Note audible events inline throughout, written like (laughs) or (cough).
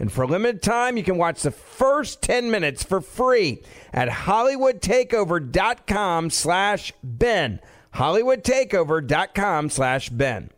And for a limited time, you can watch the first 10 minutes for free at hollywoodtakeover.com slash Ben. hollywoodtakeover.com slash Ben.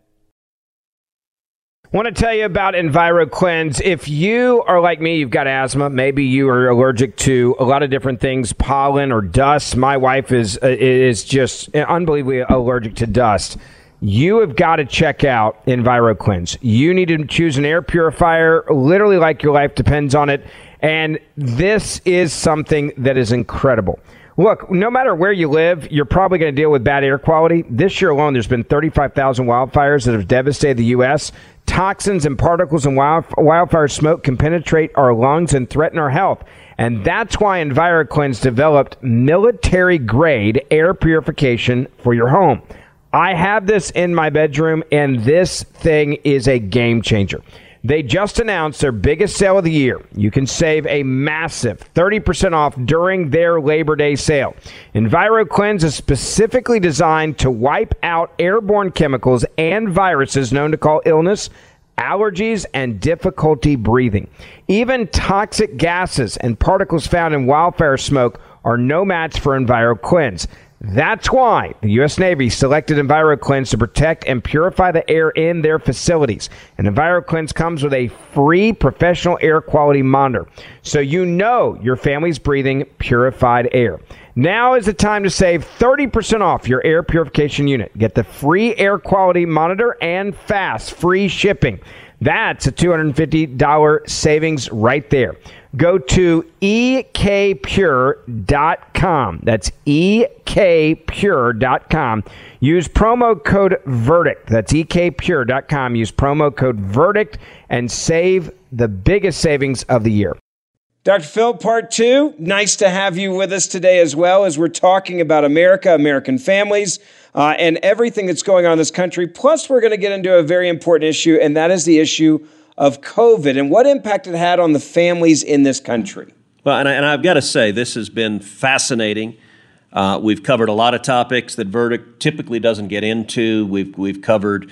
Want to tell you about EnviroKlenz. If you are like me, you've got asthma. Maybe you are allergic to a lot of different things, pollen or dust. My wife is uh, is just unbelievably allergic to dust you have got to check out EnviroKlenz. You need to choose an air purifier, literally like your life depends on it. And this is something that is incredible. Look, no matter where you live, you're probably going to deal with bad air quality. This year alone, there's been 35,000 wildfires that have devastated the U.S. Toxins and particles and wildfire smoke can penetrate our lungs and threaten our health. And that's why EnviroKlenz developed military grade air purification for your home. I have this in my bedroom, and this thing is a game changer. They just announced their biggest sale of the year. You can save a massive 30% off during their Labor Day sale. EnviroKlenz is specifically designed to wipe out airborne chemicals and viruses known to cause illness, allergies, and difficulty breathing. Even toxic gases and particles found in wildfire smoke are no match for EnviroKlenz. That's why the U.S. Navy selected EnviroKlenz to protect and purify the air in their facilities. And EnviroKlenz comes with a free professional air quality monitor, so you know your family's breathing purified air. Now is the time to save 30% off your air purification unit. Get the free air quality monitor and fast free shipping. That's a $250 savings right there. Go to ekpure.com. That's ekpure.com. Use promo code VERDICT. That's ekpure.com. Use promo code VERDICT and save the biggest savings of the year. Dr. Phil, part two. Nice to have you with us today as well as we're talking about America, American families, uh, and everything that's going on in this country. Plus, we're going to get into a very important issue, and that is the issue of COVID and what impact it had on the families in this country. Well, and, I, have got to say, this has been fascinating. Uh, we've covered a lot of topics that Verdict typically doesn't get into. We've, we've covered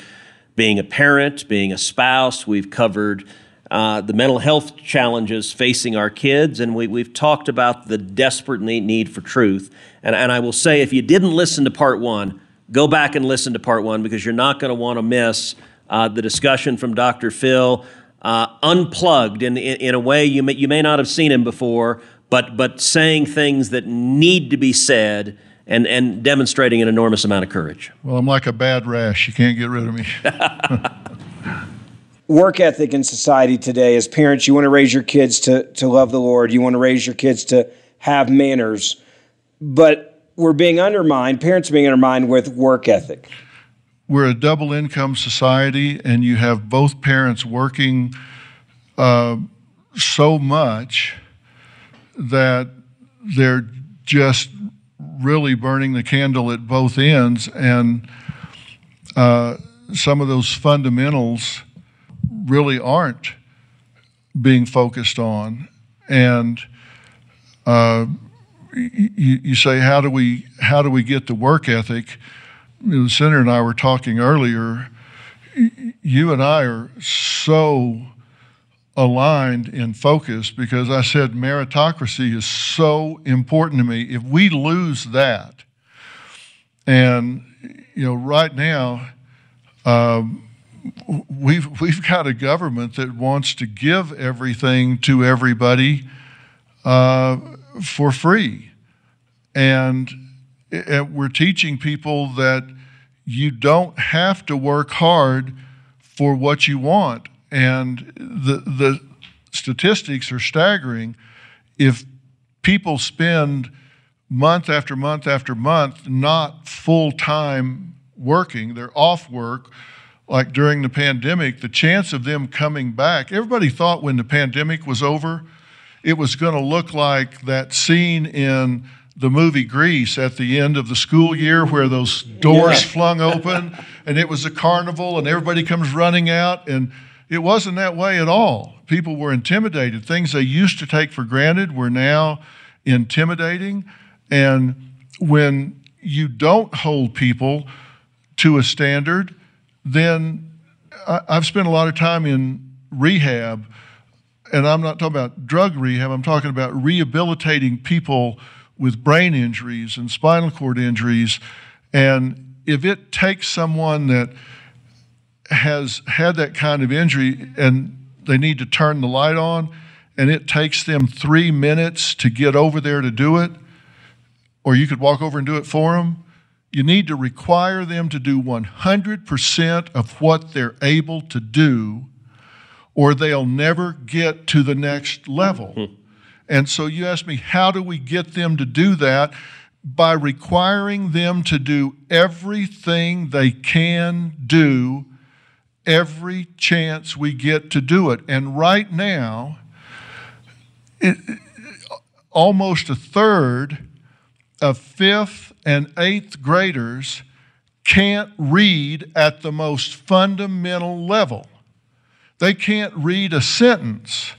being a parent, being a spouse. We've covered uh, the mental health challenges facing our kids, and we, we've talked about the desperate need for truth. And, and I will say, if you didn't listen to part one, go back and listen to part one because you're not going to want to miss uh, the discussion from Dr. Phil, uh, unplugged in, in, in, a way you may, you may not have seen him before, but, but saying things that need to be said and, and demonstrating an enormous amount of courage. Well, I'm like a bad rash. You can't get rid of me. (laughs) Work ethic in society today, as parents, you want to raise your kids to, to love the Lord, you want to raise your kids to have manners, but we're being undermined, parents are being undermined with work ethic we're a double income society, and you have both parents working uh, so much that they're just really burning the candle at both ends. And uh, some of those fundamentals really aren't being focused on. And uh, you, you say, how do we how do we get the work ethic? The senator and I were talking earlier. You and I are so aligned in focus because I said meritocracy is so important to me. If we lose that, and you know, right now, um, we've we've got a government that wants to give everything to everybody uh, for free, and, and Uh, we're teaching people that you don't have to work hard for what you want, and the the statistics are staggering. If people spend month after month after month not full time working, they're off work like during the pandemic, the chance of them coming back, everybody thought when the pandemic was over, it was going to look like that scene in the movie Grease at the end of the school year where those doors yeah. flung open (laughs) and it was a carnival and everybody comes running out. And it wasn't that way at all. People were intimidated. Things they used to take for granted were now intimidating. And when you don't hold people to a standard, then I, I've spent a lot of time in rehab, and I'm not talking about drug rehab, I'm talking about rehabilitating people with brain injuries and spinal cord injuries. And if it takes someone that has had that kind of injury and they need to turn the light on, and it takes them three minutes to get over there to do it, or you could walk over and do it for them, you need to require them to do 100% of what they're able to do, or they'll never get to the next level. Hmm. And so you ask me, how do we get them to do that? By requiring them to do everything they can do every chance we get to do it. And right now, it, almost a third of fifth and eighth graders can't read at the most fundamental level. They can't read a sentence.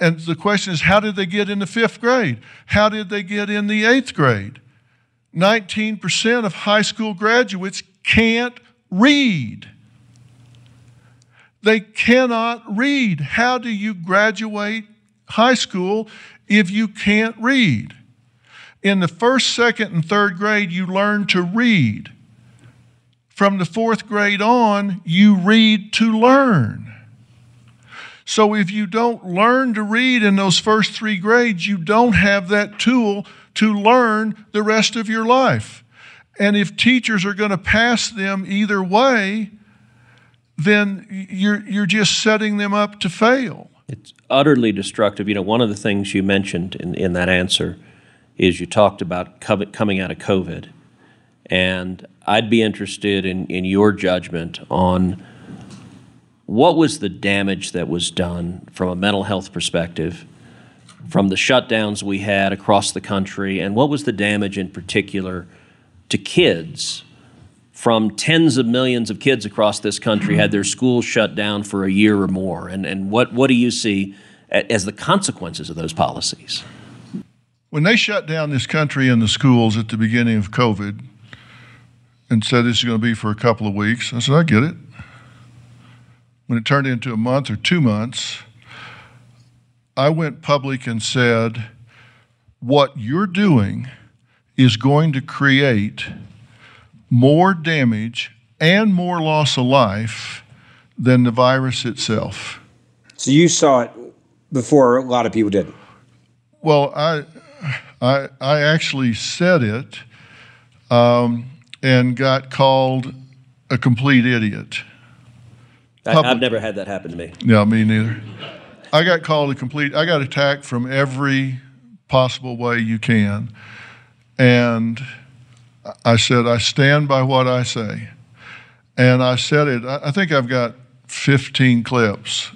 And the question is, how did they get in the fifth grade? How did they get in the eighth grade? 19% of high school graduates can't read. They cannot read. How do you graduate high school if you can't read? In the first, second, and third grade, you learn to read. From the fourth grade on, you read to learn. So if you don't learn to read in those first three grades, you don't have that tool to learn the rest of your life. And if teachers are going to pass them either way, then you're, you're just setting them up to fail. It's utterly destructive. You know, one of the things you mentioned in, in that answer is you talked about coming out of COVID. And I'd be interested in, in your judgment on what was the damage that was done from a mental health perspective from the shutdowns we had across the country, and what was the damage in particular to kids from tens of millions of kids across this country had their schools shut down for a year or more? And, and what, what do you see as the consequences of those policies? When they shut down this country and the schools at the beginning of COVID and said this is going to be for a couple of weeks, I said, I get it. When it turned into a month or two months, I went public and said, What you're doing is going to create more damage and more loss of life than the virus itself. So you saw it before a lot of people did. Well, I I, I actually said it um, and got called a complete idiot. I, have never had that happen to me. Yeah, me neither. I got called a complete, I got attacked from every possible way you can. And I said, I stand by what I say. And I said it, I think I've got 15 clips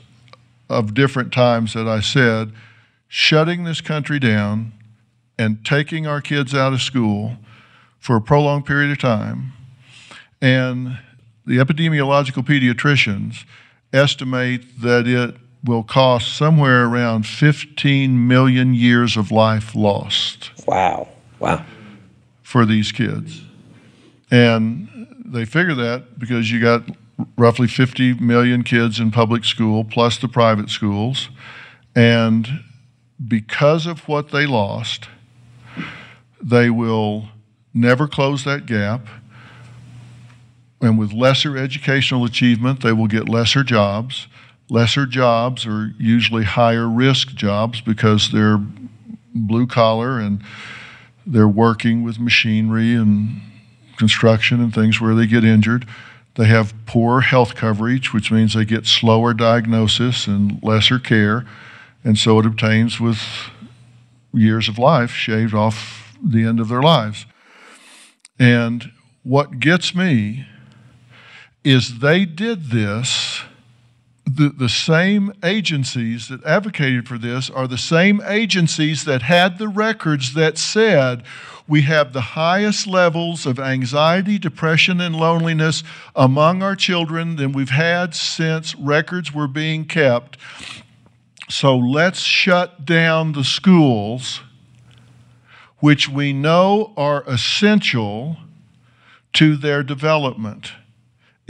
of different times that I said, shutting this country down and taking our kids out of school for a prolonged period of time. And the epidemiological pediatricians estimate that it will cost somewhere around 15 million years of life lost. Wow. Wow. For these kids. And they figure that because you got roughly 50 million kids in public school plus the private schools. And because of what they lost, they will never close that gap. And with lesser educational achievement, they will get lesser jobs. Lesser jobs are usually higher risk jobs because they're blue collar and they're working with machinery and construction and things where they get injured. They have poor health coverage, which means they get slower diagnosis and lesser care. And so it obtains with years of life shaved off the end of their lives. And what gets me is they did this. The, the same agencies that advocated for this are the same agencies that had the records that said we have the highest levels of anxiety, depression, and loneliness among our children than we've had since records were being kept. So let's shut down the schools, which we know are essential to their development.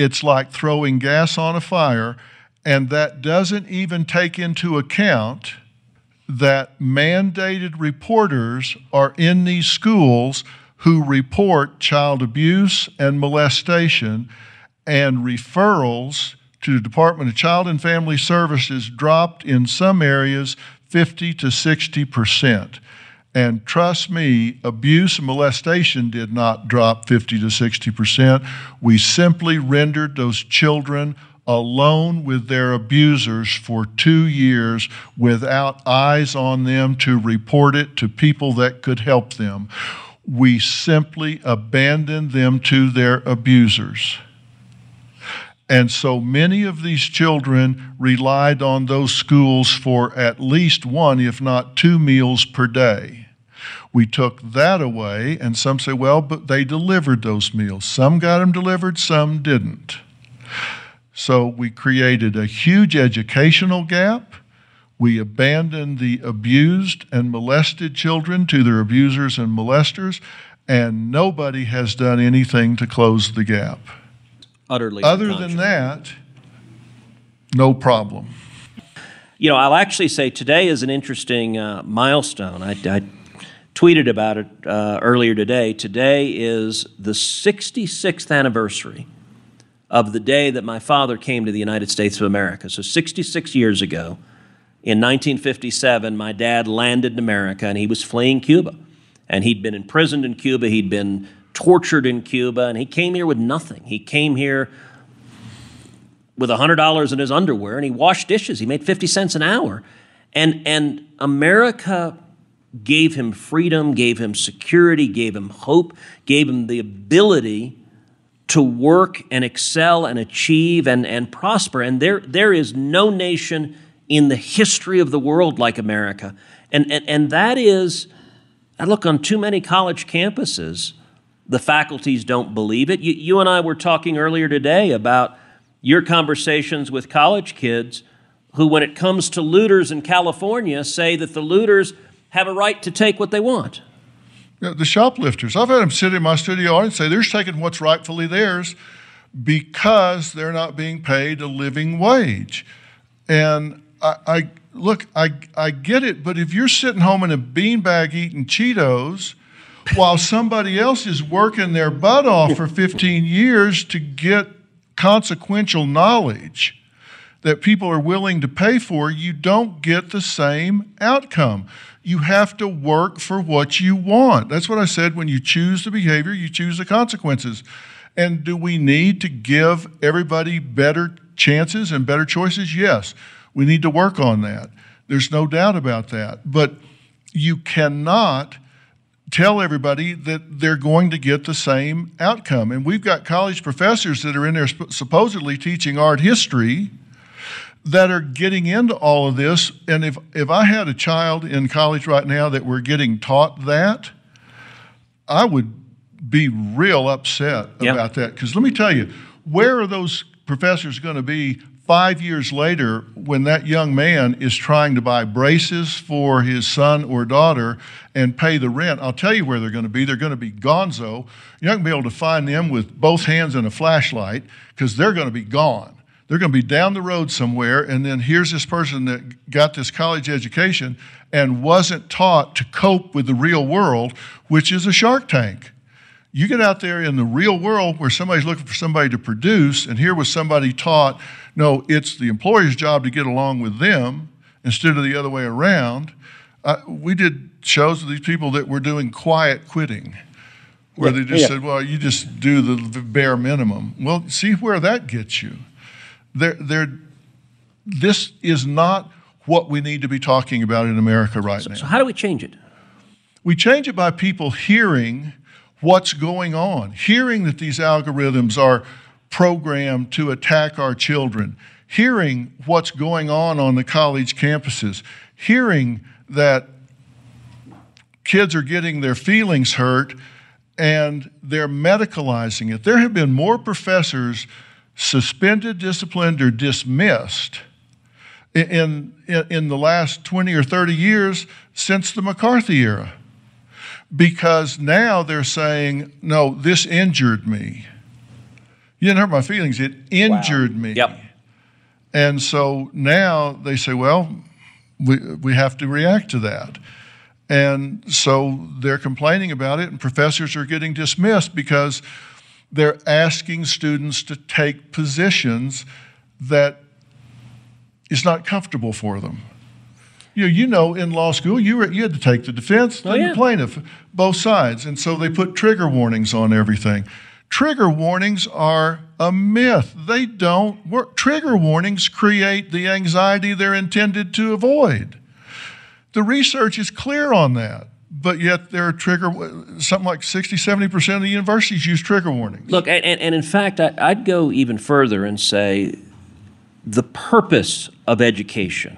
It's like throwing gas on a fire, and that doesn't even take into account that mandated reporters are in these schools who report child abuse and molestation, and referrals to the Department of Child and Family Services dropped in some areas 50 to 60 percent. And trust me, abuse and molestation did not drop 50 to 60 percent. We simply rendered those children alone with their abusers for two years without eyes on them to report it to people that could help them. We simply abandoned them to their abusers. And so many of these children relied on those schools for at least one, if not two meals per day. We took that away, and some say, well, but they delivered those meals. Some got them delivered, some didn't. So we created a huge educational gap. We abandoned the abused and molested children to their abusers and molesters, and nobody has done anything to close the gap utterly. Other than that, no problem. You know, I'll actually say today is an interesting uh, milestone. I, I, tweeted about it uh, earlier today. Today is the 66th anniversary of the day that my father came to the United States of America. So, 66 years ago, in 1957, my dad landed in America and he was fleeing Cuba. And he'd been imprisoned in Cuba, he'd been tortured in Cuba, and he came here with nothing. He came here with $100 in his underwear and he washed dishes. He made 50 cents an hour. And, and America gave him freedom, gave him security, gave him hope, gave him the ability to work and excel and achieve and, and prosper. And there, there is no nation in the history of the world like America. And, and, and that is, I look on too many college campuses the faculties don't believe it. You, you, and I were talking earlier today about your conversations with college kids who, when it comes to looters in California, say that the looters have a right to take what they want. Yeah, the shoplifters. I've had them sit in my studio and say they're taking what's rightfully theirs because they're not being paid a living wage. And I, I look, I, I get it, but if you're sitting home in a beanbag eating Cheetos, while somebody else is working their butt off for 15 years to get consequential knowledge that people are willing to pay for, you don't get the same outcome. You have to work for what you want. That's what I said when you choose the behavior, you choose the consequences. And do we need to give everybody better chances and better choices? Yes. We need to work on that. There's no doubt about that. But you cannot tell everybody that they're going to get the same outcome. And we've got college professors that are in there supposedly teaching art history that are getting into all of this. And if, if I had a child in college right now that were getting taught that, I would be real upset yep. about that. Because let me tell you, where are those professors going to be five years later, when that young man is trying to buy braces for his son or daughter and pay the rent, I'll tell you where they're going to be. They're going to be gonzo. You're not going to be able to find them with both hands and a flashlight because they're going to be gone. They're going to be down the road somewhere, and then here's this person that got this college education and wasn't taught to cope with the real world, which is a shark tank. You get out there in the real world where somebody's looking for somebody to produce, and here was somebody taught, no, it's the employer's job to get along with them instead of the other way around. Uh, we did shows with these people that were doing quiet quitting, where they just yeah. said, well, you just do the bare minimum. Well, see where that gets you. They're, they're, this is not what we need to be talking about in America right now. So how do we change it? We change it by people hearing what's going on, hearing that these algorithms are programmed to attack our children, hearing what's going on on the college campuses, hearing that kids are getting their feelings hurt and they're medicalizing it. There have been more professors suspended, disciplined, or dismissed in, in, in the last 20 or 30 years since the McCarthy era because now they're saying, no, this injured me. You didn't hurt my feelings, it injured me. Yep. And so now they say, well, we, we have to react to that. And so they're complaining about it, and professors are getting dismissed because they're asking students to take positions that is not comfortable for them. You know, you know, in law school, you were, you had to take the defense Oh, and yeah. the plaintiff, both sides, and so they put trigger warnings on everything. Trigger warnings are a myth. They don't work. Trigger warnings create the anxiety they're intended to avoid. The research is clear on that, but yet there are trigger. Something like 60, 70 percent of the universities use trigger warnings. Look, and and in fact, I, I'd go even further and say the purpose of education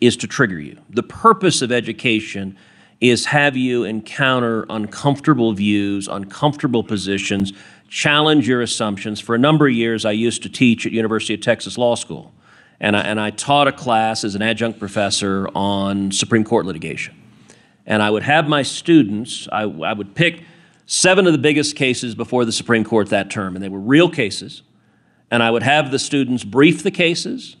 is to trigger you. The purpose of education is have you encounter uncomfortable views, uncomfortable positions, challenge your assumptions. For a number of years, I used to teach at University of Texas Law School, and I, and I taught a class as an adjunct professor on Supreme Court litigation. And I would have my students, I, I would pick seven of the biggest cases before the Supreme Court that term, and they were real cases. And I would have the students brief the cases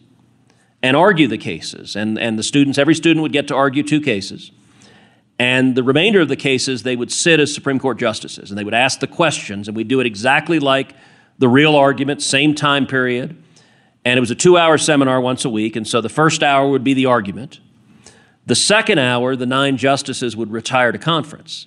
and argue the cases. And, and the students, every student would get to argue two cases. And the remainder of the cases, they would sit as Supreme Court justices and they would ask the questions, and we'd do it exactly like the real argument, same time period. And it was a two hour seminar once a week. And so the first hour would be the argument. The second hour, the nine justices would retire to conference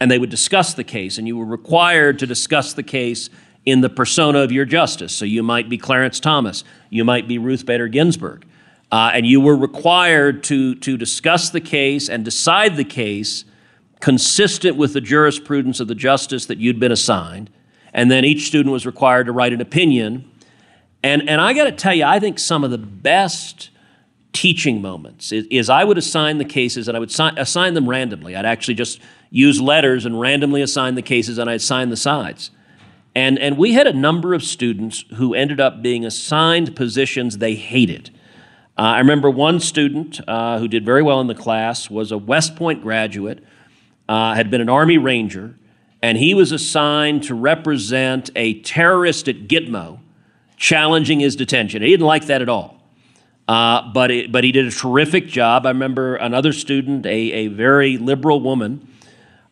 and they would discuss the case, and you were required to discuss the case in the persona of your justice. So you might be Clarence Thomas, you might be Ruth Bader Ginsburg, uh, and you were required to, to discuss the case and decide the case consistent with the jurisprudence of the justice that you'd been assigned. And then each student was required to write an opinion. And, and I got to tell you, I think some of the best teaching moments is, is I would assign the cases and I would si- assign them randomly. I'd actually just use letters and randomly assign the cases and I'd assign the sides. And, and we had a number of students who ended up being assigned positions they hated. Uh, I remember one student uh, who did very well in the class was a West Point graduate, uh, had been an Army Ranger, and he was assigned to represent a terrorist at Gitmo challenging his detention. He didn't like that at all. Uh, but, it, but he did a terrific job. I remember another student, a, a very liberal woman,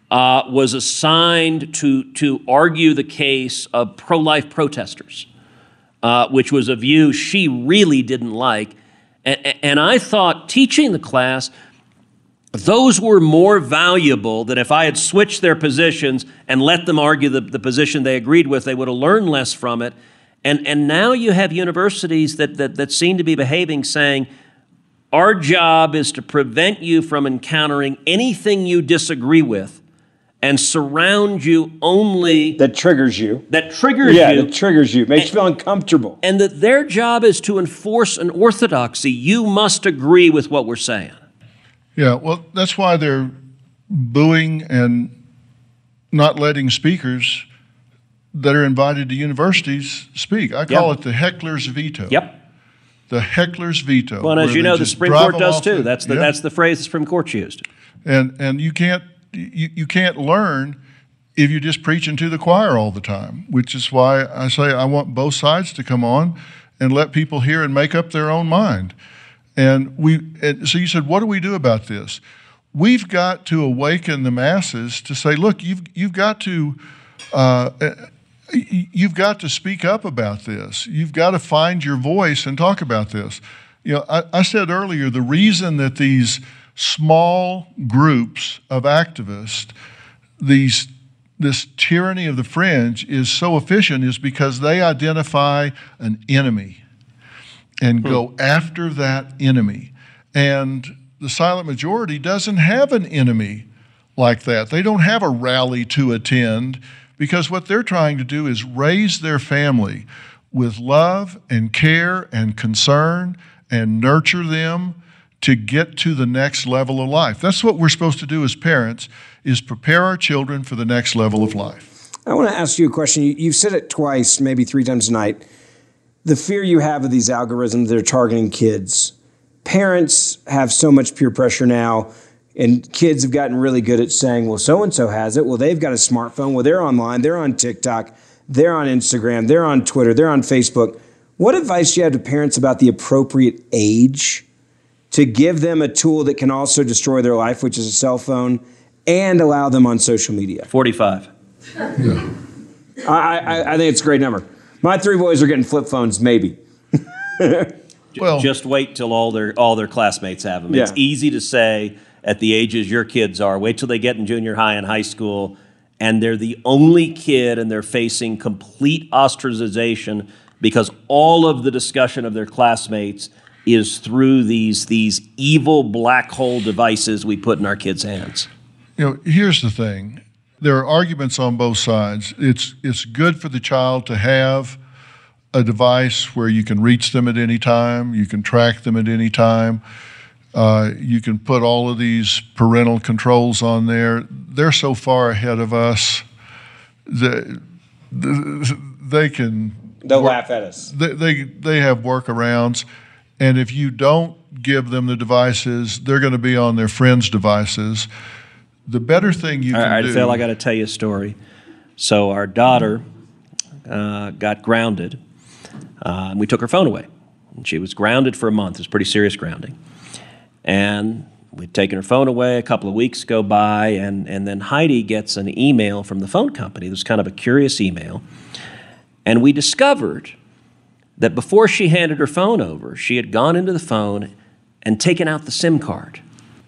uh, was assigned to, to argue the case of pro life protesters, uh, which was a view she really didn't like. And, I thought teaching the class, those were more valuable than if I had switched their positions and let them argue the, the position they agreed with. They would have learned less from it. And, and now you have universities that, that, that seem to be behaving saying, our job is to prevent you from encountering anything you disagree with and surround you only That triggers you. that triggers Yeah, you that triggers you. Makes you feel uncomfortable. and that their job is to enforce an orthodoxy. You must agree with what we're saying. Yeah, well, that's why they're booing and not letting speakers that are invited to universities speak. I call Yep. it the heckler's veto. Yep. The heckler's veto. Well, and as you know, the just Supreme Court does too. the- That's the yeah. that's the phrase the Supreme Court used. and and you can't you, you can't learn if you're just preaching to the choir all the time. Which is why I say I want both sides to come on and let people hear and make up their own mind. And we and so you said, what do we do about this? we've got to awaken the masses to say, look, you've, you've got to. Uh, you've got to speak up about this. You've got to find your voice and talk about this. You know, I, I said earlier the reason that these small groups of activists, these this tyranny of the fringe is so efficient is because they identify an enemy and hmm. go after that enemy. And the silent majority doesn't have an enemy like that. They don't have a rally to attend because what they're trying to do is raise their family with love and care and concern and nurture them to get to the next level of life. That's what we're supposed to do as parents is prepare our children for the next level of life. I want to ask you a question. You've said it twice, maybe three times tonight. The fear you have of these algorithms that are targeting kids. Parents have so much peer pressure now, and kids have gotten really good at saying, well, so and so has it. Well, they've got a smartphone. Well, they're online. They're on TikTok. They're on Instagram. They're on Twitter. They're on Facebook. What advice do you have to parents about the appropriate age to give them a tool that can also destroy their life, which is a cell phone, and allow them on social media? 45. Yeah. I, I, I think it's a great number. My three boys are getting flip phones, maybe. (laughs) well, just wait till all their all their classmates have them. Yeah. It's easy to say at the ages your kids are. Wait till they get in junior high and high school, and they're the only kid, and they're facing complete ostracization because all of the discussion of their classmates is through these these evil black hole devices we put in our kids' hands. You know, here's the thing. There are arguments on both sides. It's it's good for the child to have a device where you can reach them at any time, you can track them at any time. Uh, you can put all of these parental controls on there. They're so far ahead of us that they can. They'll work, laugh at us. They, they, they have workarounds. And if you don't give them the devices, they're going to be on their friends' devices. The better thing you All can right, do. Phil, I got to tell you a story. So our daughter uh, got grounded. Uh, and we took her phone away. And she was grounded for a month. It was pretty serious grounding. And we'd taken her phone away. A couple of weeks go by, and, and then Heidi gets an email from the phone company. It was kind of a curious email. And we discovered that before she handed her phone over, she had gone into the phone and taken out the SIM card.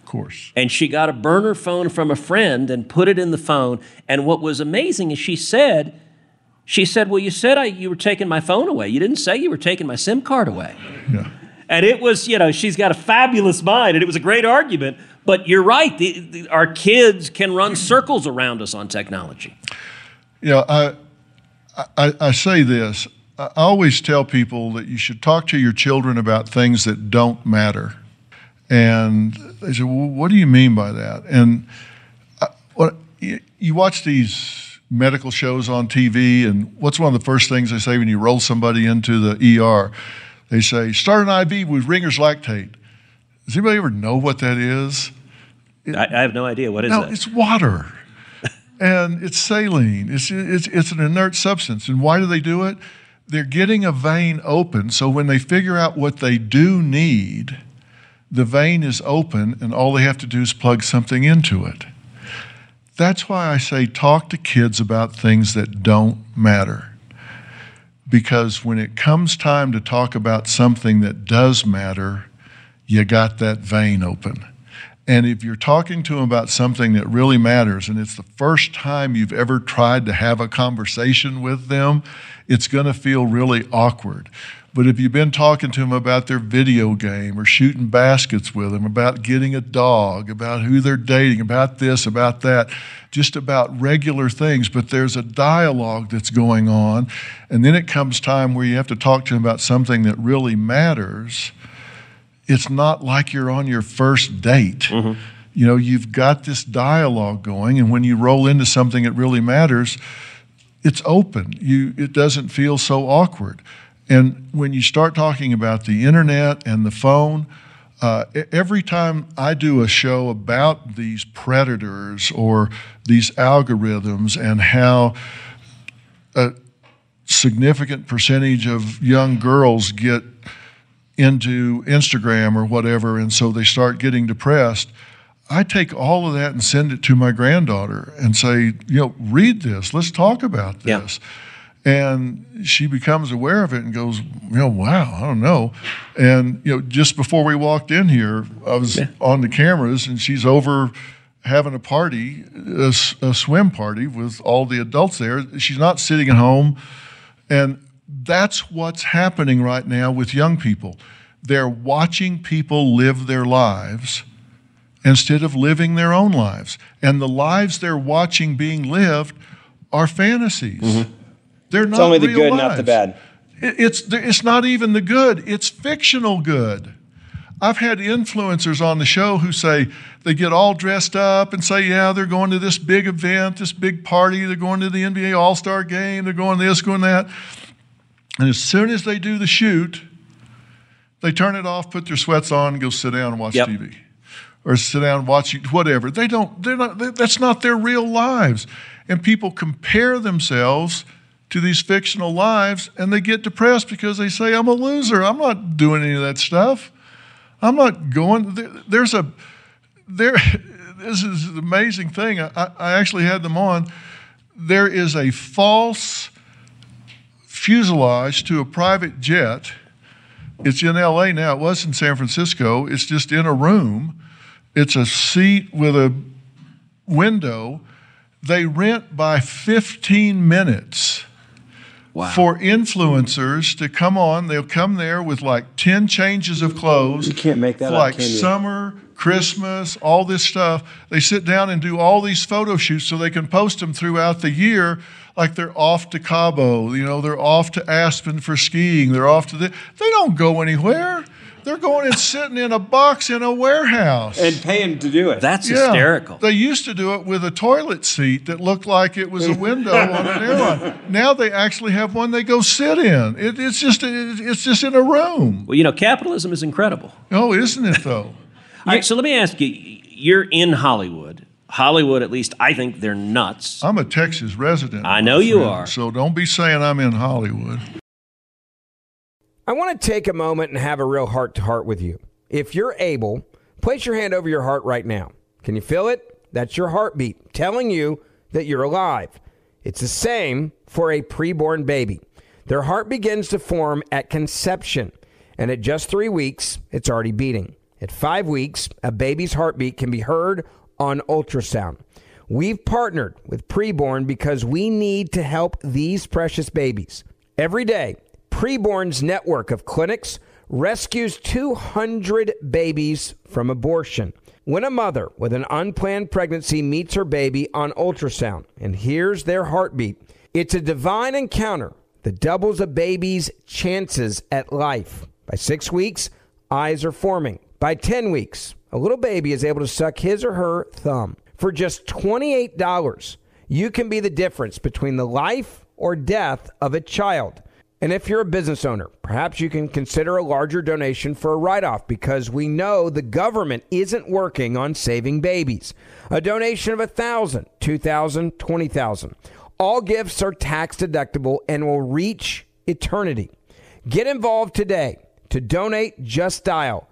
Of course. And she got a burner phone from a friend and put it in the phone. And what was amazing is she said, she said, Well, you said I, you were taking my phone away. You didn't say you were taking my SIM card away. Yeah. And it was, you know, she's got a fabulous mind, and it was a great argument. But you're right, the, the, our kids can run circles around us on technology. Yeah, I, I, I say this I always tell people that you should talk to your children about things that don't matter. And they say, well, what do you mean by that? And I, what, you watch these medical shows on TV, and what's one of the first things they say when you roll somebody into the ER? They say, start an IV with Ringer's lactate. Does anybody ever know what that is? It, I, I, have no idea. What is no, that? It's water. (laughs) and it's saline. It's, it's, it's an inert substance. And why do they do it? They're getting a vein open. So when they figure out what they do need, the vein is open and all they have to do is plug something into it. That's why I say talk to kids about things that don't matter. Because when it comes time to talk about something that does matter, you got that vein open. And if you're talking to them about something that really matters, and it's the first time you've ever tried to have a conversation with them, it's going to feel really awkward. But if you've been talking to them about their video game or shooting baskets with them, about getting a dog, about who they're dating, about this, about that, just about regular things, but there's a dialogue that's going on, and then it comes time where you have to talk to them about something that really matters it's not like you're on your first date. Mm-hmm. You know, you've got this dialogue going, and when you roll into something that really matters, it's open. You, it doesn't feel so awkward. And when you start talking about the internet and the phone, uh, every time I do a show about these predators or these algorithms and how a significant percentage of young girls get into Instagram or whatever, and so they start getting depressed. I take all of that and send it to my granddaughter and say, you know, read this. Let's talk about Yeah. this. And she becomes aware of it and goes, you know, wow, I don't know. And, you know, just before we walked in here, I was on the cameras and she's over having a party, a swim party with all the adults there. She's not sitting at home. And that's what's happening right now with young people. They're watching people live their lives instead of living their own lives. And the lives they're watching being lived are fantasies. Mm-hmm. They're not It's only the good, not the bad. It's it's not even the good. It's fictional good. I've had influencers on the show who say they get all dressed up and say, yeah, they're going to this big event, this big party, they're going to the NBA All Star game, they're going this, going that. And as soon as they do the shoot, they turn it off, put their sweats on, go sit down and watch Yep. TV. Or sit down and watch whatever. They don't, they're not, they- that's not their real lives. And people compare themselves to these fictional lives and they get depressed because they say, I'm a loser. I'm not doing any of that stuff. I'm not going. There, there's a, there, (laughs) this is an amazing thing. I, I actually had them on. There is a false fuselage to a private jet. It's in LA now. It was in San Francisco. It's just in a room. It's a seat with a window. They rent by 15 minutes Wow. for influencers to come on. They'll come there with like 10 changes of clothes. You can't make that up, like you? summer, Christmas, all this stuff. They sit down and do all these photo shoots so they can post them throughout the year like they're off to Cabo, you know, they're off to Aspen for skiing, they're off to the They don't go anywhere. They're going and sitting in a box in a warehouse. And paying to do it. That's Yeah. hysterical. They used to do it with a toilet seat that looked like it was a window on an (laughs) airline. Now they actually have one they go sit in. It, it's just it, it's just in a room. Well, you know, capitalism is incredible. Oh, isn't it though? All right, so let me ask you you're in Hollywood. Hollywood, at least, I think they're nuts. I'm a Texas resident. I my know you friend, are. So don't be saying I'm in Hollywood. I want to take a moment and have a real heart to heart with you. If you're able, place your hand over your heart right now. Can you feel it? That's your heartbeat telling you that you're alive. It's the same for a preborn baby. Their heart begins to form at conception, and at just three weeks, it's already beating. At five weeks, a baby's heartbeat can be heard on ultrasound. We've partnered with Preborn because we need to help these precious babies. Every day, Preborn's network of clinics rescues 200 babies from abortion. When a mother with an unplanned pregnancy meets her baby on ultrasound and hears their heartbeat, it's a divine encounter that doubles a baby's chances at life. By six weeks, eyes are forming. By 10 weeks, a little baby is able to suck his or her thumb. For just $28, you can be the difference between the life or death of a child. And if you're a business owner, perhaps you can consider a larger donation for a write off because we know the government isn't working on saving babies. A donation of $1,000, $2,000, $20,000. All gifts are tax deductible and will reach eternity. Get involved today. To donate, just dial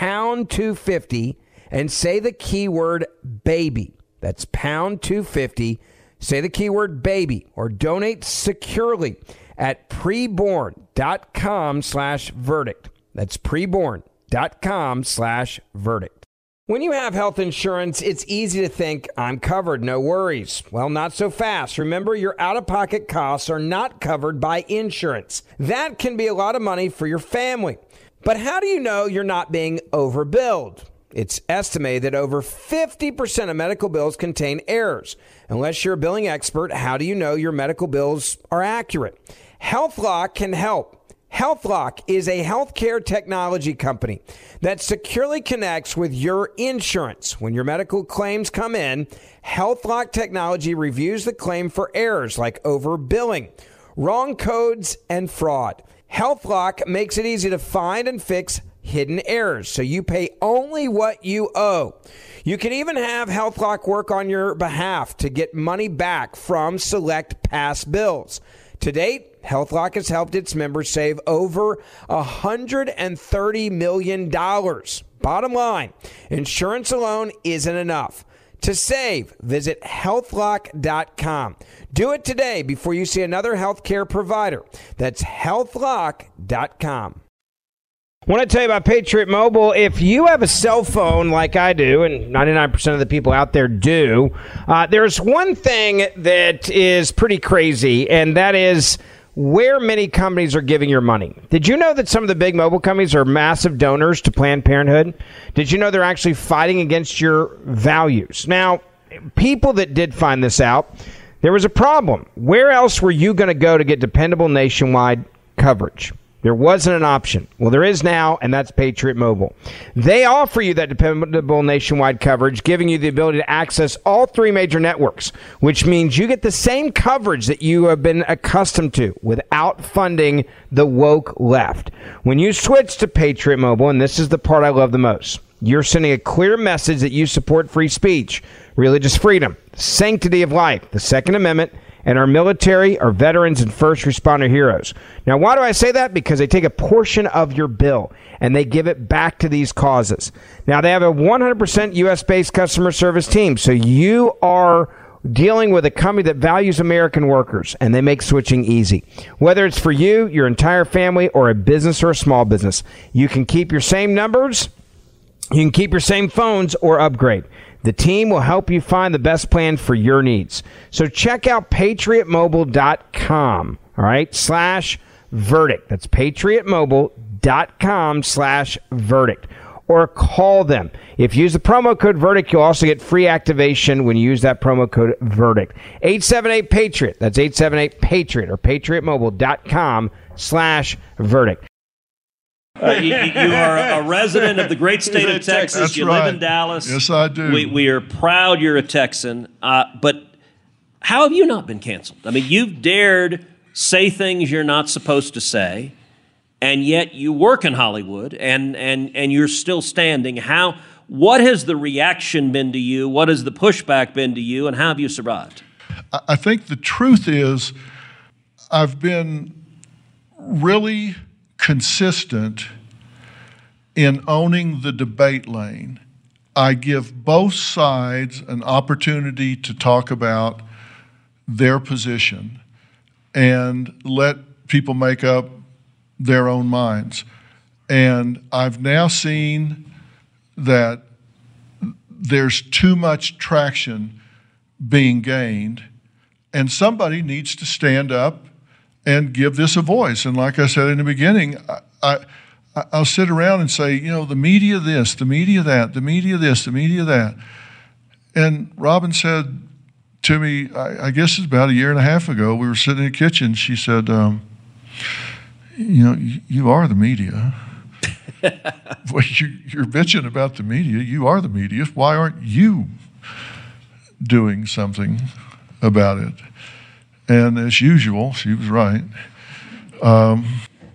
pound 250 and say the keyword baby. That's pound 250. Say the keyword baby or donate securely at preborn.com slash verdict. That's preborn.com slash verdict. When you have health insurance, it's easy to think, I'm covered, no worries. Well, not so fast. Remember, your out of pocket costs are not covered by insurance. That can be a lot of money for your family. But how do you know you're not being overbilled? It's estimated that over 50% of medical bills contain errors. Unless you're a billing expert, how do you know your medical bills are accurate? HealthLock can help. HealthLock is a healthcare technology company that securely connects with your insurance. When your medical claims come in, HealthLock technology reviews the claim for errors like overbilling, wrong codes, and fraud. HealthLock makes it easy to find and fix hidden errors so you pay only what you owe. You can even have HealthLock work on your behalf to get money back from select past bills. To date, HealthLock has helped its members save over $130 million Bottom line, insurance alone isn't enough. To save, visit healthlock.com. Do it today before you see another healthcare provider. That's healthlock.com. I want to tell you about Patriot Mobile. If you have a cell phone like I do, and 99% of the people out there do, uh, there's one thing that is pretty crazy, and that is where many companies are giving your money. Did you know that some of the big mobile companies are massive donors to Planned Parenthood? Did you know they're actually fighting against your values? Now, people that did find this out, there was a problem. Where else were you going to go to get dependable nationwide coverage? There wasn't an option. Well, there is now, and that's Patriot Mobile. They offer you that dependable nationwide coverage, giving you the ability to access all three major networks, which means you get the same coverage that you have been accustomed to without funding the woke left. When you switch to Patriot Mobile, and this is the part I love the most, you're sending a clear message that you support free speech, religious freedom, sanctity of life, the Second Amendment, and our military, our veterans, and first responder heroes. Now, why do I say that? Because they take a portion of your bill and they give it back to these causes. Now, they have a 100% U.S. based customer service team, so you are dealing with a company that values American workers and they make switching easy. Whether it's for you, your entire family, or a business or a small business, you can keep your same numbers, you can keep your same phones, or upgrade. The team will help you find the best plan for your needs. So check out patriotmobile.com, all right, slash verdict. That's patriotmobile.com slash verdict. Or call them. If you use the promo code verdict, you'll also get free activation when you use that promo code verdict. 878 Patriot. That's 878 Patriot or patriotmobile.com slash verdict. Uh, you, you, are a resident of the great state of Texas. That's you right. live in Dallas. Yes, I do. We, we are proud you're a Texan. Uh, but how have you not been canceled? I mean, you've dared say things you're not supposed to say, and yet you work in Hollywood, and and and you're still standing. How? What has the reaction been to you? What has the pushback been to you? And how have you survived? I- I think the truth is, I've been really consistent in owning the debate lane. I give both sides an opportunity to talk about their position and let people make up their own minds. And I've now seen that there's too much traction being gained, and somebody needs to stand up and give this a voice. And like I said in the beginning, I, I, I'll sit around and say, you know, the media this, the media that, the media this, the media that. And Robin said to me, I, I guess it's about a year and a half ago, we were sitting in the kitchen. She said, um, you know, you, you are the media. (laughs) well, you, you're bitching about the media. You are the media. Why aren't you doing something about it? And as usual, she was right.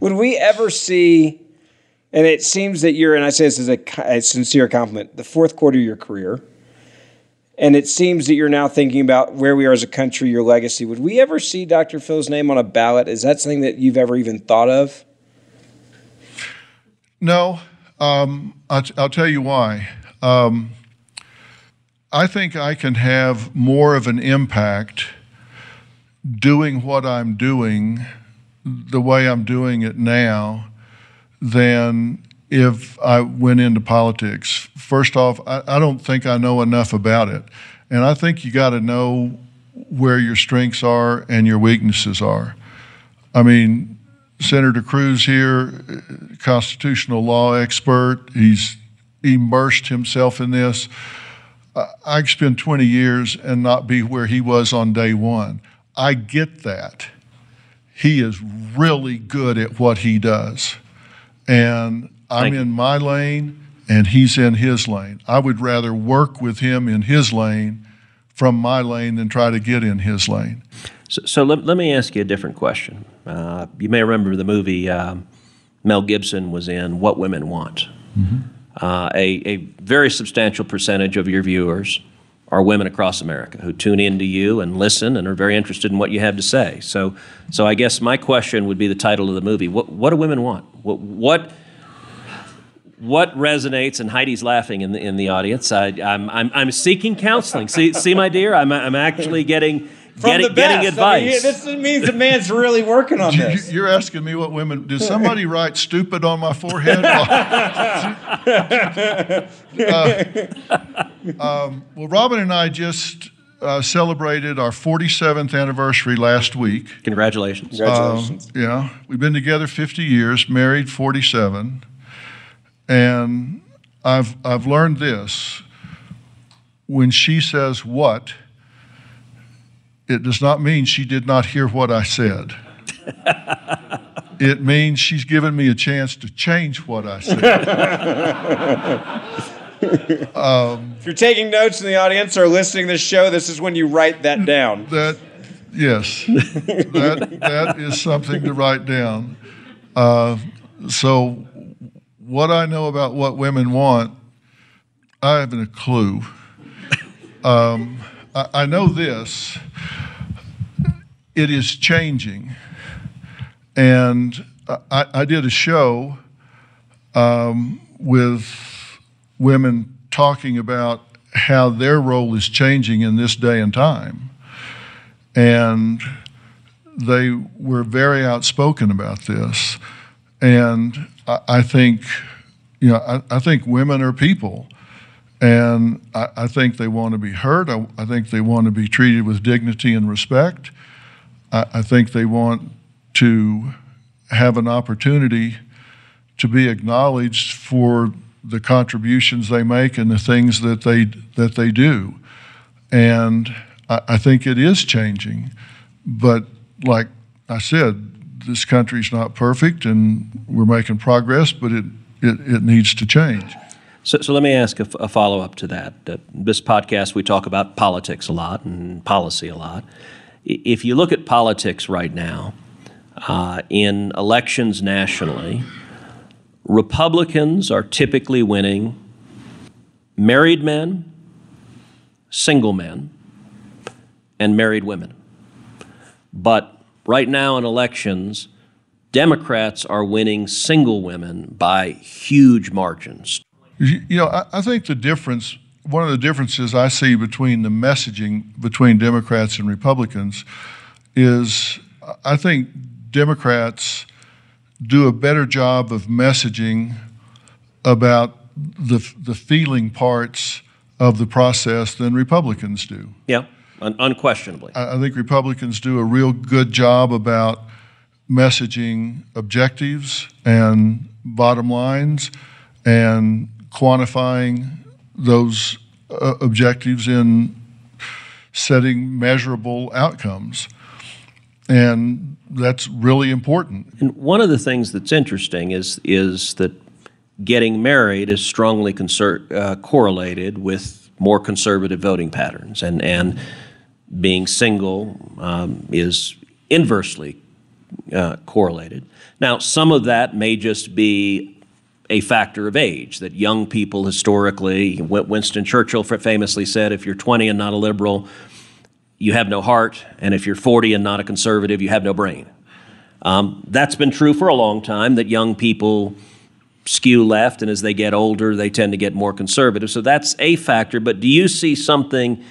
Would we ever see, and it seems that you're, and I say this as a, a sincere compliment, the fourth quarter of your career, and it seems that you're now thinking about where we are as a country, your legacy. Would we ever see Dr. Phil's name on a ballot? Is that something that you've ever even thought of? No, um, I'll, I'll tell you why. Um, I think I can have more of an impact doing what I'm doing the way I'm doing it now than if I went into politics. First off, I, I don't think I know enough about it. And I think you got to know where your strengths are and your weaknesses are. I mean, Senator Cruz here, constitutional law expert, he's immersed himself in this. I could spend 20 years and not be where he was on day one. I get that. He is really good at what he does. And I'm Thank in my lane and he's in his lane. I would rather work with him in his lane from my lane than try to get in his lane. So, so let, let me ask you a different question. Uh, you may remember the movie um, Mel Gibson was in What Women Want. Uh, a, a very substantial percentage of your viewers are women across America who tune in to you and listen and are very interested in what you have to say. So, so I guess my question would be the title of the movie. What, what do women want? What, what, what resonates, and Heidi's laughing in the, in the audience. I, I'm, I'm, I'm seeking counseling. See, see, my dear, I'm, I'm actually getting From getting, the best. getting I advice. mean, this means the man's really working on this. You're asking me what women. Did somebody write "stupid" on my forehead? (laughs) Uh, um, well, Robin and I just uh, celebrated our 47th anniversary last week. Congratulations. Congratulations. Yeah, we've been together 50 years, married 47, and I've I've learned this. When she says what, it does not mean she did not hear what I said. it means she's given me a chance to change what I said. (laughs) if you're taking notes in the audience or listening to this show, this is when you write that down. that yes, that that is something to write down. Uh, so, what I know about what women want, I haven't a clue. Um, I, I know this. It is changing, and I, I did a show um, with women talking about how their role is changing in this day and time and they were very outspoken about this. And I, I think, you know, I, I think women are people, and I, I think they want to be heard. I, think they want to be treated with dignity and respect. I think they want to have an opportunity to be acknowledged for the contributions they make and the things that they that they do. And I, I think it is changing. But like I said, this country's not perfect and we're making progress, but it, it, it needs to change. So, so let me ask a, follow up to that. Uh, this podcast, we talk about politics a lot and policy a lot. If you look at politics right now, uh, in elections nationally, Republicans are typically winning married men, single men, and married women. But right now in elections, Democrats are winning single women by huge margins, You know, I think the difference, one of the differences I see between the messaging between Democrats and Republicans is I think Democrats do a better job of messaging about the, the feeling parts of the process than Republicans do. Yeah, un- unquestionably. I I think Republicans do a real good job about messaging objectives and bottom lines and quantifying those uh, objectives in setting measurable outcomes. And that's really important. And one of the things that's interesting is is that getting married is strongly uh, correlated with more conservative voting patterns, and and being single um, is inversely uh, correlated. Now, some of that may just be a factor of age that young people historically, Winston Churchill famously said, if you're 20 and not a liberal, you have no heart, and if you're 40 and not a conservative, you have no brain. Um, that's been true for a long time, that young people skew left, and as they get older, they tend to get more conservative. So that's a factor. But do you see something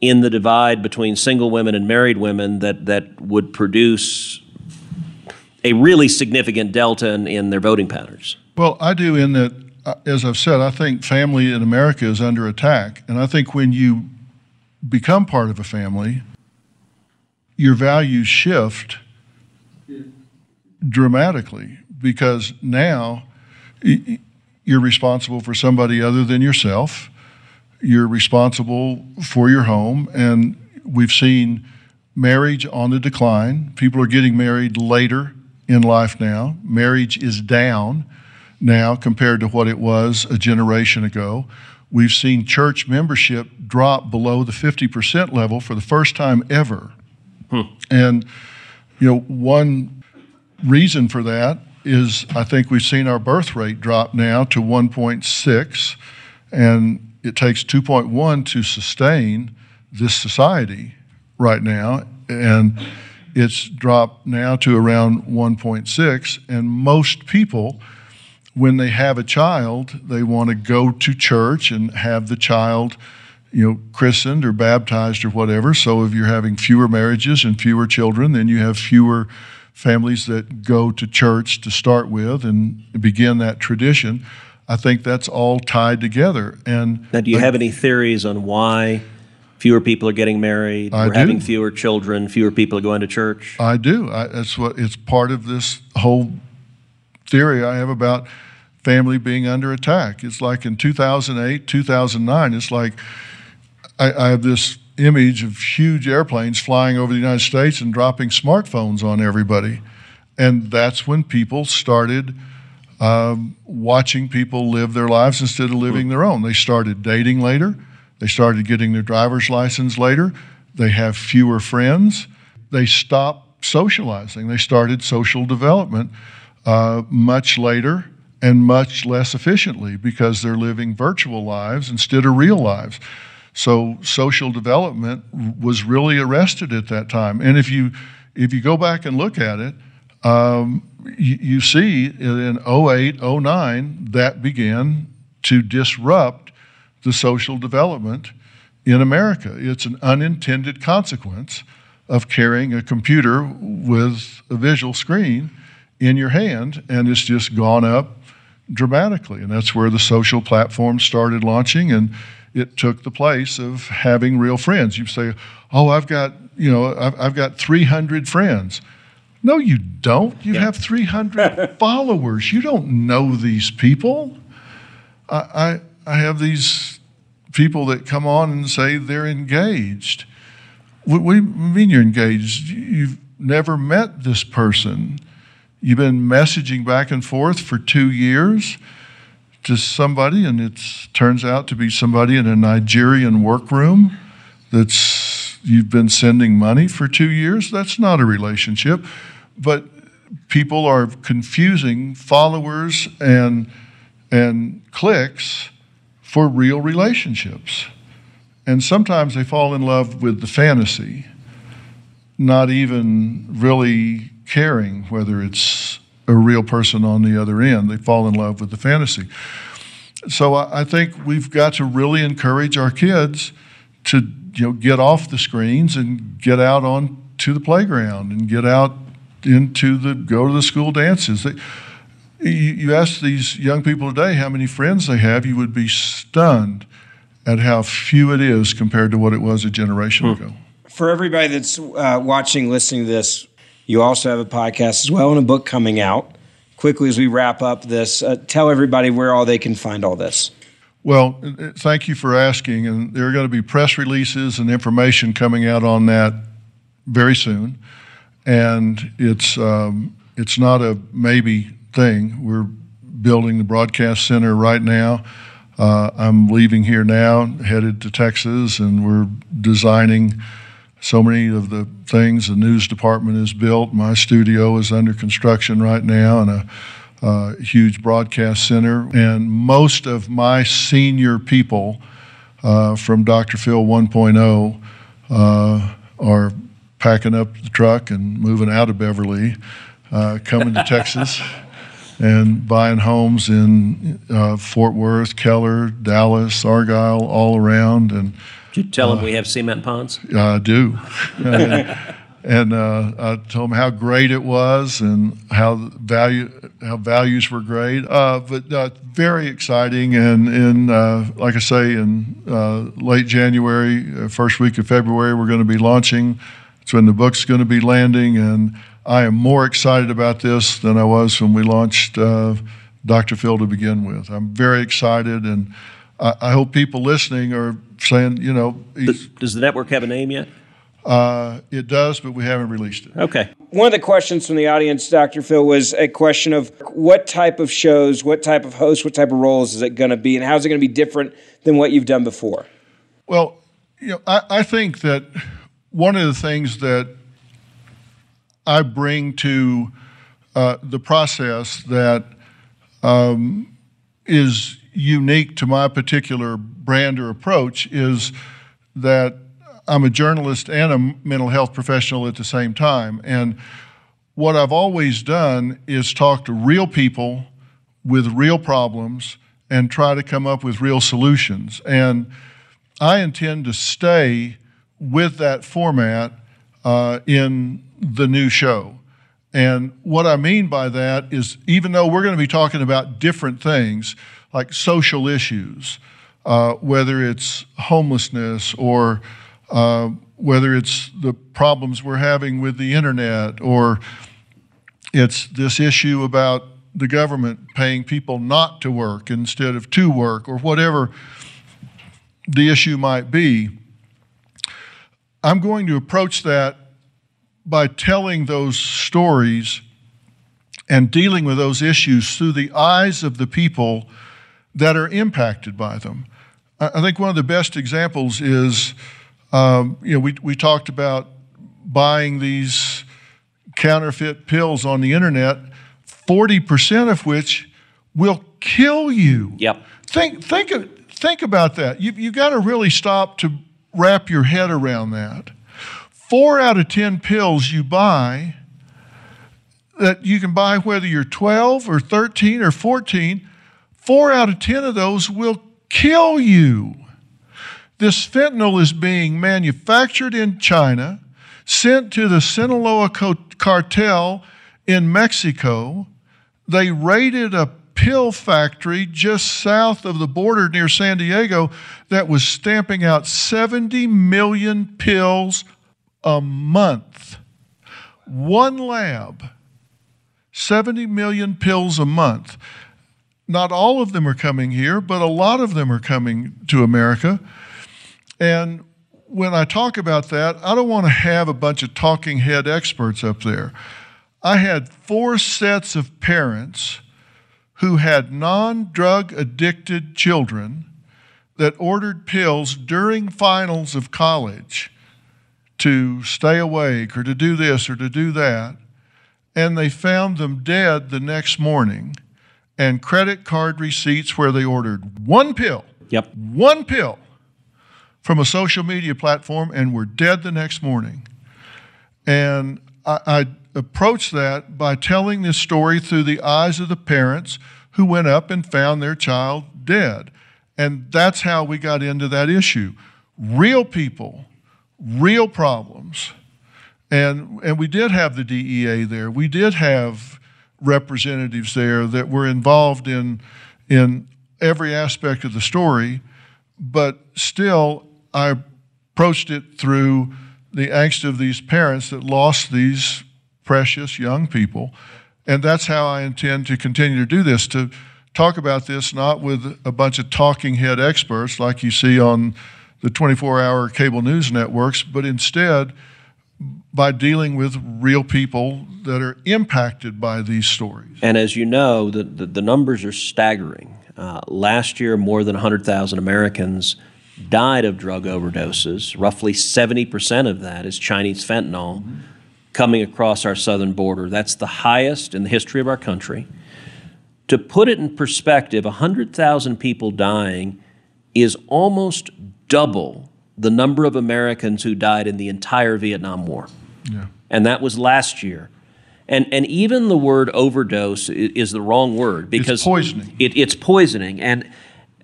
in the divide between single women and married women that, that would produce a really significant delta in, in their voting patterns? Well, I do in that, uh, as I've said, I think family in America is under attack. And I think when you become part of a family, your values shift dramatically because now you're responsible for somebody other than yourself. You're responsible for your home. And we've seen marriage on the decline. People are getting married later in life now. Marriage is down now compared to what it was a generation ago. We've seen church membership drop below the 50% level for the first time ever. Hmm. And, you know, one reason for that is I think we've seen our birth rate drop now to 1.6, and it takes 2.1 to sustain this society right now. And it's dropped now to around 1.6, and most people when they have a child, they want to go to church and have the child, you know, christened or baptized or whatever. So if you're having fewer marriages and fewer children, then you have fewer families that go to church to start with and begin that tradition. I think that's all tied together. And now, do you have any theories on why fewer people are getting married? I we're do. having fewer children. Fewer people are going to church. I do. I, that's what it's part of this whole theory I have about family being under attack. It's like in 2008, 2009. It's like I, I have this image of huge airplanes flying over the United States and dropping smartphones on everybody, and that's when people started. Um, watching people live their lives instead of living their own. They started dating later. They started getting their driver's license later. They have fewer friends. They stopped socializing. They started social development uh, much later and much less efficiently because they're living virtual lives instead of real lives. So social development was really arrested at that time. And if you if you go back and look at it, um, you, you, see in 08, 09, that began to disrupt the social development in America. It's an unintended consequence of carrying a computer with a visual screen in your hand, and it's just gone up dramatically. And that's where the social platforms started launching, and it took the place of having real friends. You say, "Oh, I've got you know, I've, I've got 300 friends." No, you don't. You yeah. have 300 (laughs) followers. You don't know these people. I, I, I have these people that come on and say they're engaged. What, what do you mean you're engaged? You've never met this person. You've been messaging back and forth for two years to somebody, and it turns out to be somebody in a Nigerian workroom that's you've been sending money for two years. That's not a relationship. But people are confusing followers and and clicks for real relationships. And sometimes they fall in love with the fantasy, not even really caring whether it's a real person on the other end. They fall in love with the fantasy. So I think we've got to really encourage our kids to you know get off the screens and get out on to the playground and get out into the go to the school dances. They, you, you ask these young people today how many friends they have, you would be stunned at how few it is compared to what it was a generation hmm. ago. For everybody that's uh, watching, listening to this, you also have a podcast as well and a book coming out. Quickly, as we wrap up this, uh, tell everybody where all they can find all this. Well, thank you for asking. And there are going to be press releases and information coming out on that very soon. And it's um, it's not a maybe thing. We're building the broadcast center right now. Uh, I'm leaving here now, headed to Texas, and we're designing so many of the things the news department has built. My studio is under construction right now and a, a huge broadcast center. And most of my senior people uh, from Dr. Phil 1.0 uh, are packing up the truck and moving out of Beverly, uh, coming to (laughs) Texas. And buying homes in uh, Fort Worth, Keller, Dallas, Argyle, all around, and did you tell them we have cement ponds? I do. (laughs) and uh, I told them how great it was and how value how values were great. Uh, but uh, very exciting, and in uh, like I say, in uh, late January, uh, first week of February, we're going to be launching. It's when the book's going to be landing, and I am more excited about this than I was when we launched Dr. Phil to begin with. I'm very excited, and I, I hope people listening are saying, you know, does, does the network have a name yet? Uh, it does, but we haven't released it. Okay. One of the questions from the audience, Dr. Phil, was a question of what type of shows, what type of hosts, what type of roles is it going to be, and how is it going to be different than what you've done before? Well, you know, I, I think that one of the things that I bring to uh, the process that um, is unique to my particular brand or approach is that I'm a journalist and a mental health professional at the same time. And what I've always done is talk to real people with real problems and try to come up with real solutions. And I intend to stay with that format uh, in the new show. And what I mean by that is, even though we're going to be talking about different things like social issues, uh, whether it's homelessness or uh, whether it's the problems we're having with the internet or it's this issue about the government paying people not to work instead of to work or whatever the issue might be. I'm going to approach that by telling those stories and dealing with those issues through the eyes of the people that are impacted by them. I think one of the best examples is, um, you know, we, we talked about buying these counterfeit pills on the internet, 40% of which will kill you. Yep. Think, think, think about that. You've you got to really stop to wrap your head around that. Four out of 10 pills you buy that you can buy whether you're 12 or 13 or 14, four out of 10 of those will kill you. This fentanyl is being manufactured in China, sent to the Sinaloa cartel in Mexico. They raided a pill factory just south of the border near San Diego that was stamping out 70 million pills a month. One lab, 70 million pills a month. Not all of them are coming here, but a lot of them are coming to America. And when I talk about that, I don't want to have a bunch of talking head experts up there. I had four sets of parents who had non drug addicted children that ordered pills during finals of college to stay awake or to do this or to do that. And they found them dead the next morning and credit card receipts where they ordered one pill. Yep. One pill from a social media platform and were dead the next morning. And I, I approached that by telling this story through the eyes of the parents who went up and found their child dead. And that's how we got into that issue. Real people, real problems. And, and we did have the DEA there. We did have representatives there that were involved in, in every aspect of the story. But still, I approached it through the angst of these parents that lost these precious young people. And that's how I intend to continue to do this to talk about this not with a bunch of talking head experts like you see on the 24 hour cable news networks, but instead by dealing with real people that are impacted by these stories. And as you know, the, the, the numbers are staggering. Uh, last year, more than 100,000 Americans died of drug overdoses. Roughly 70% of that is Chinese fentanyl. Mm-hmm coming across our southern border. That's the highest in the history of our country. To put it in perspective, 100,000 people dying is almost double the number of Americans who died in the entire Vietnam War. Yeah. And that was last year. And, and even the word overdose is the wrong word because it's poisoning. It, it's poisoning. And,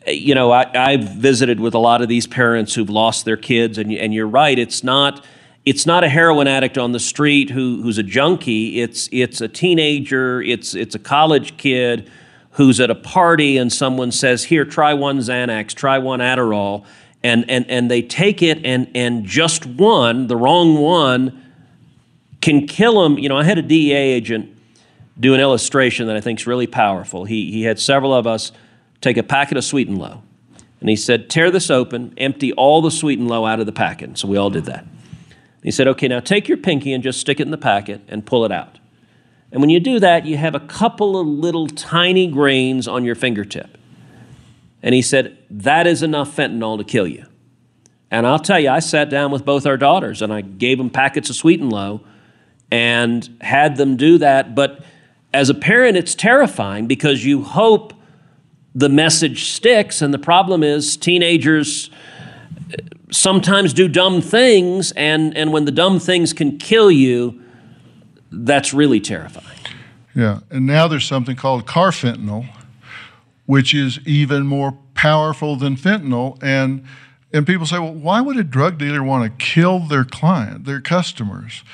you know, I, I've visited with a lot of these parents who've lost their kids, and, and you're right, it's not it's not a heroin addict on the street who, who's a junkie. It's, it's a teenager, it's, it's a college kid who's at a party and someone says, Here, try one Xanax, try one Adderall. And, and, and they take it, and, and just one, the wrong one, can kill them. You know, I had a DEA agent do an illustration that I think is really powerful. He, he had several of us take a packet of Sweet and Low. And he said, Tear this open, empty all the Sweet and Low out of the packet. So we all did that. He said, okay, now take your pinky and just stick it in the packet and pull it out. And when you do that, you have a couple of little tiny grains on your fingertip. And he said, that is enough fentanyl to kill you. And I'll tell you, I sat down with both our daughters and I gave them packets of sweet and low and had them do that. But as a parent, it's terrifying because you hope the message sticks. And the problem is, teenagers uh, sometimes do dumb things, and, and when the dumb things can kill you, that's really terrifying. Yeah, and now there's something called carfentanil, which is even more powerful than fentanyl. And and people say, well, why would a drug dealer want to kill their client, their customers?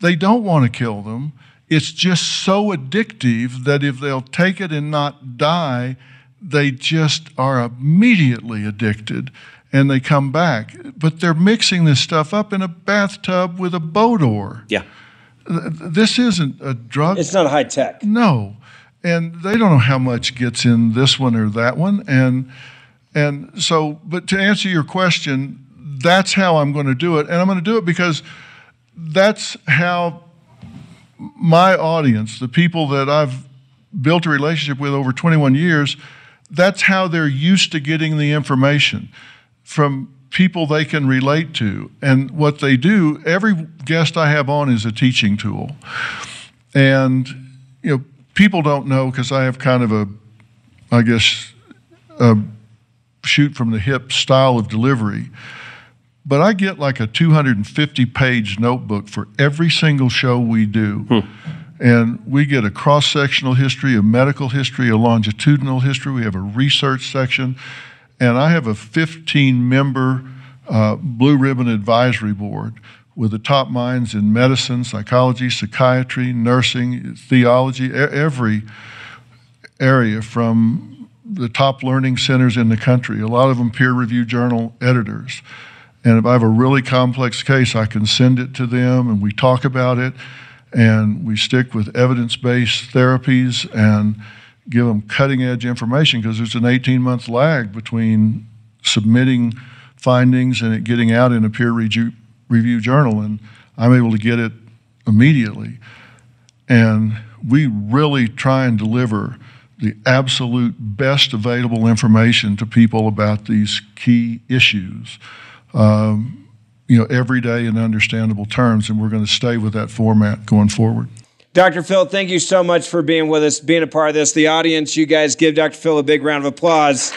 They don't want to kill them. It's just so addictive that if they'll take it and not die, they just are immediately addicted and they come back. But they're mixing this stuff up in a bathtub with a boat oar. Yeah. This isn't a drug. It's not high tech. No. And they don't know how much gets in this one or that one. And and so, but to answer your question, that's how I'm going to do it. And I'm going to do it because that's how my audience, the people that I've built a relationship with over 21 years, that's how they're used to getting the information from people they can relate to. And what they do, every guest I have on is a teaching tool. And, you know, people don't know because I have kind of a, I guess, a shoot from the hip style of delivery. But I get like a 250 page notebook for every single show we do. Hmm. And we get a cross sectional history, a medical history, a longitudinal history. We have a research section. And I have a 15 member uh, blue ribbon advisory board with the top minds in medicine, psychology, psychiatry, nursing, theology, every area from the top learning centers in the country, a lot of them peer reviewed journal editors. And if I have a really complex case, I can send it to them and we talk about it and we stick with evidence based therapies and give them cutting edge information because there's an 18 month lag between submitting findings and it getting out in a peer review, review journal. And I'm able to get it immediately. And we really try and deliver the absolute best available information to people about these key issues um, you know, every day in understandable terms, and we're going to stay with that format going forward. Dr. Phil, thank you so much for being with us, being a part of this. The audience, you guys give Dr. Phil a big round of applause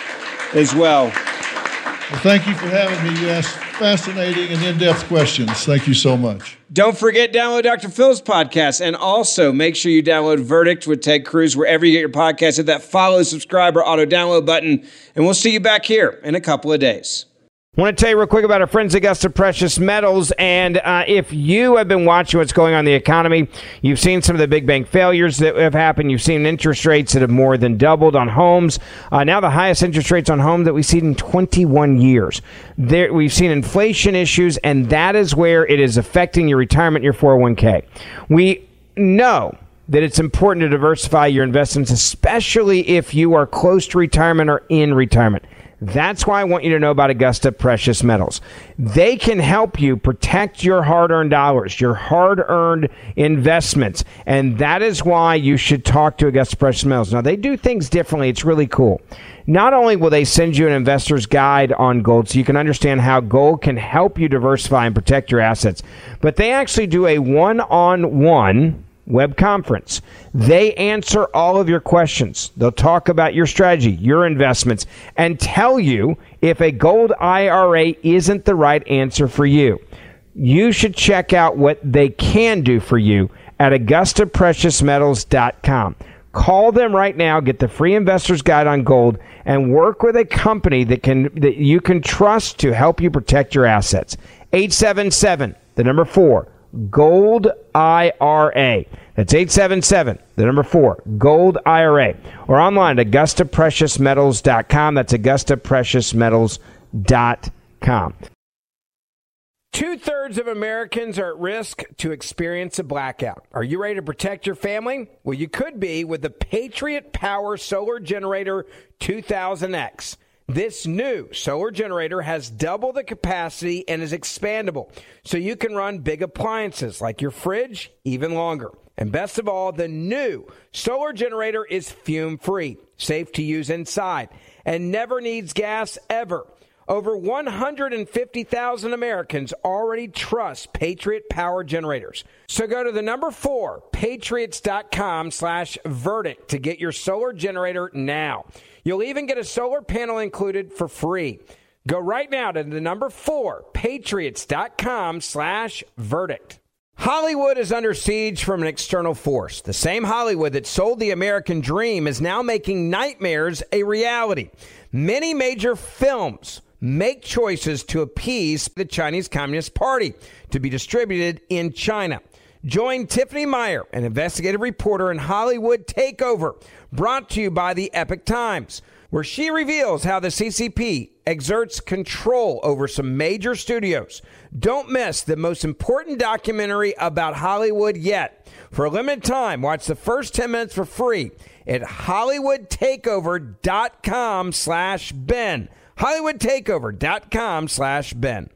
as well. well thank you for having me. Asked fascinating and in depth questions. Thank you so much. Don't forget, download Dr. Phil's podcast. And also make sure you download Verdict with Ted Cruz wherever you get your podcast. Hit that follow, subscribe, or auto download button. And we'll see you back here in a couple of days. I want to tell you real quick about our friends at Augusta Precious Metals. And uh, if you have been watching what's going on in the economy, you've seen some of the big bank failures that have happened. You've seen interest rates that have more than doubled on homes. Uh, now the highest interest rates on homes that we've seen in 21 years. There, we've seen inflation issues, and that is where it is affecting your retirement, your 401k. We know that it's important to diversify your investments, especially if you are close to retirement or in retirement. That's why I want you to know about Augusta Precious Metals. They can help you protect your hard earned dollars, your hard earned investments. And that is why you should talk to Augusta Precious Metals. Now, they do things differently. It's really cool. Not only will they send you an investor's guide on gold so you can understand how gold can help you diversify and protect your assets, but they actually do a one on one web conference. They answer all of your questions. They'll talk about your strategy, your investments, and tell you if a gold IRA isn't the right answer for you. You should check out what they can do for you at AugustaPreciousMetals.com. Call them right now, get the free investor's guide on gold, and work with a company that can that you can trust to help you protect your assets. 877, the number four Gold IRA. That's 877, the number four, Gold IRA. Or online at AugustaPreciousMetals.com. That's AugustaPreciousMetals.com. Two thirds of Americans are at risk to experience a blackout. Are you ready to protect your family? Well, you could be with the Patriot Power Solar Generator 2000X. This new solar generator has double the capacity and is expandable, so you can run big appliances like your fridge even longer. And best of all, the new solar generator is fume free, safe to use inside, and never needs gas ever. Over 150,000 Americans already trust Patriot Power Generators. So go to the number four, patriots.com slash verdict to get your solar generator now. You'll even get a solar panel included for free. Go right now to the number four, patriots.com slash verdict. Hollywood is under siege from an external force. The same Hollywood that sold the American dream is now making nightmares a reality. Many major films make choices to appease the Chinese Communist Party to be distributed in China. Join Tiffany Meier, an investigative reporter in Hollywood Takeover, brought to you by the Epoch Times, where she reveals how the CCP exerts control over some major studios. Don't miss the most important documentary about Hollywood yet. For a limited time, watch the first 10 minutes for free at hollywoodtakeover.com slash Ben hollywoodtakeover.com slash Ben.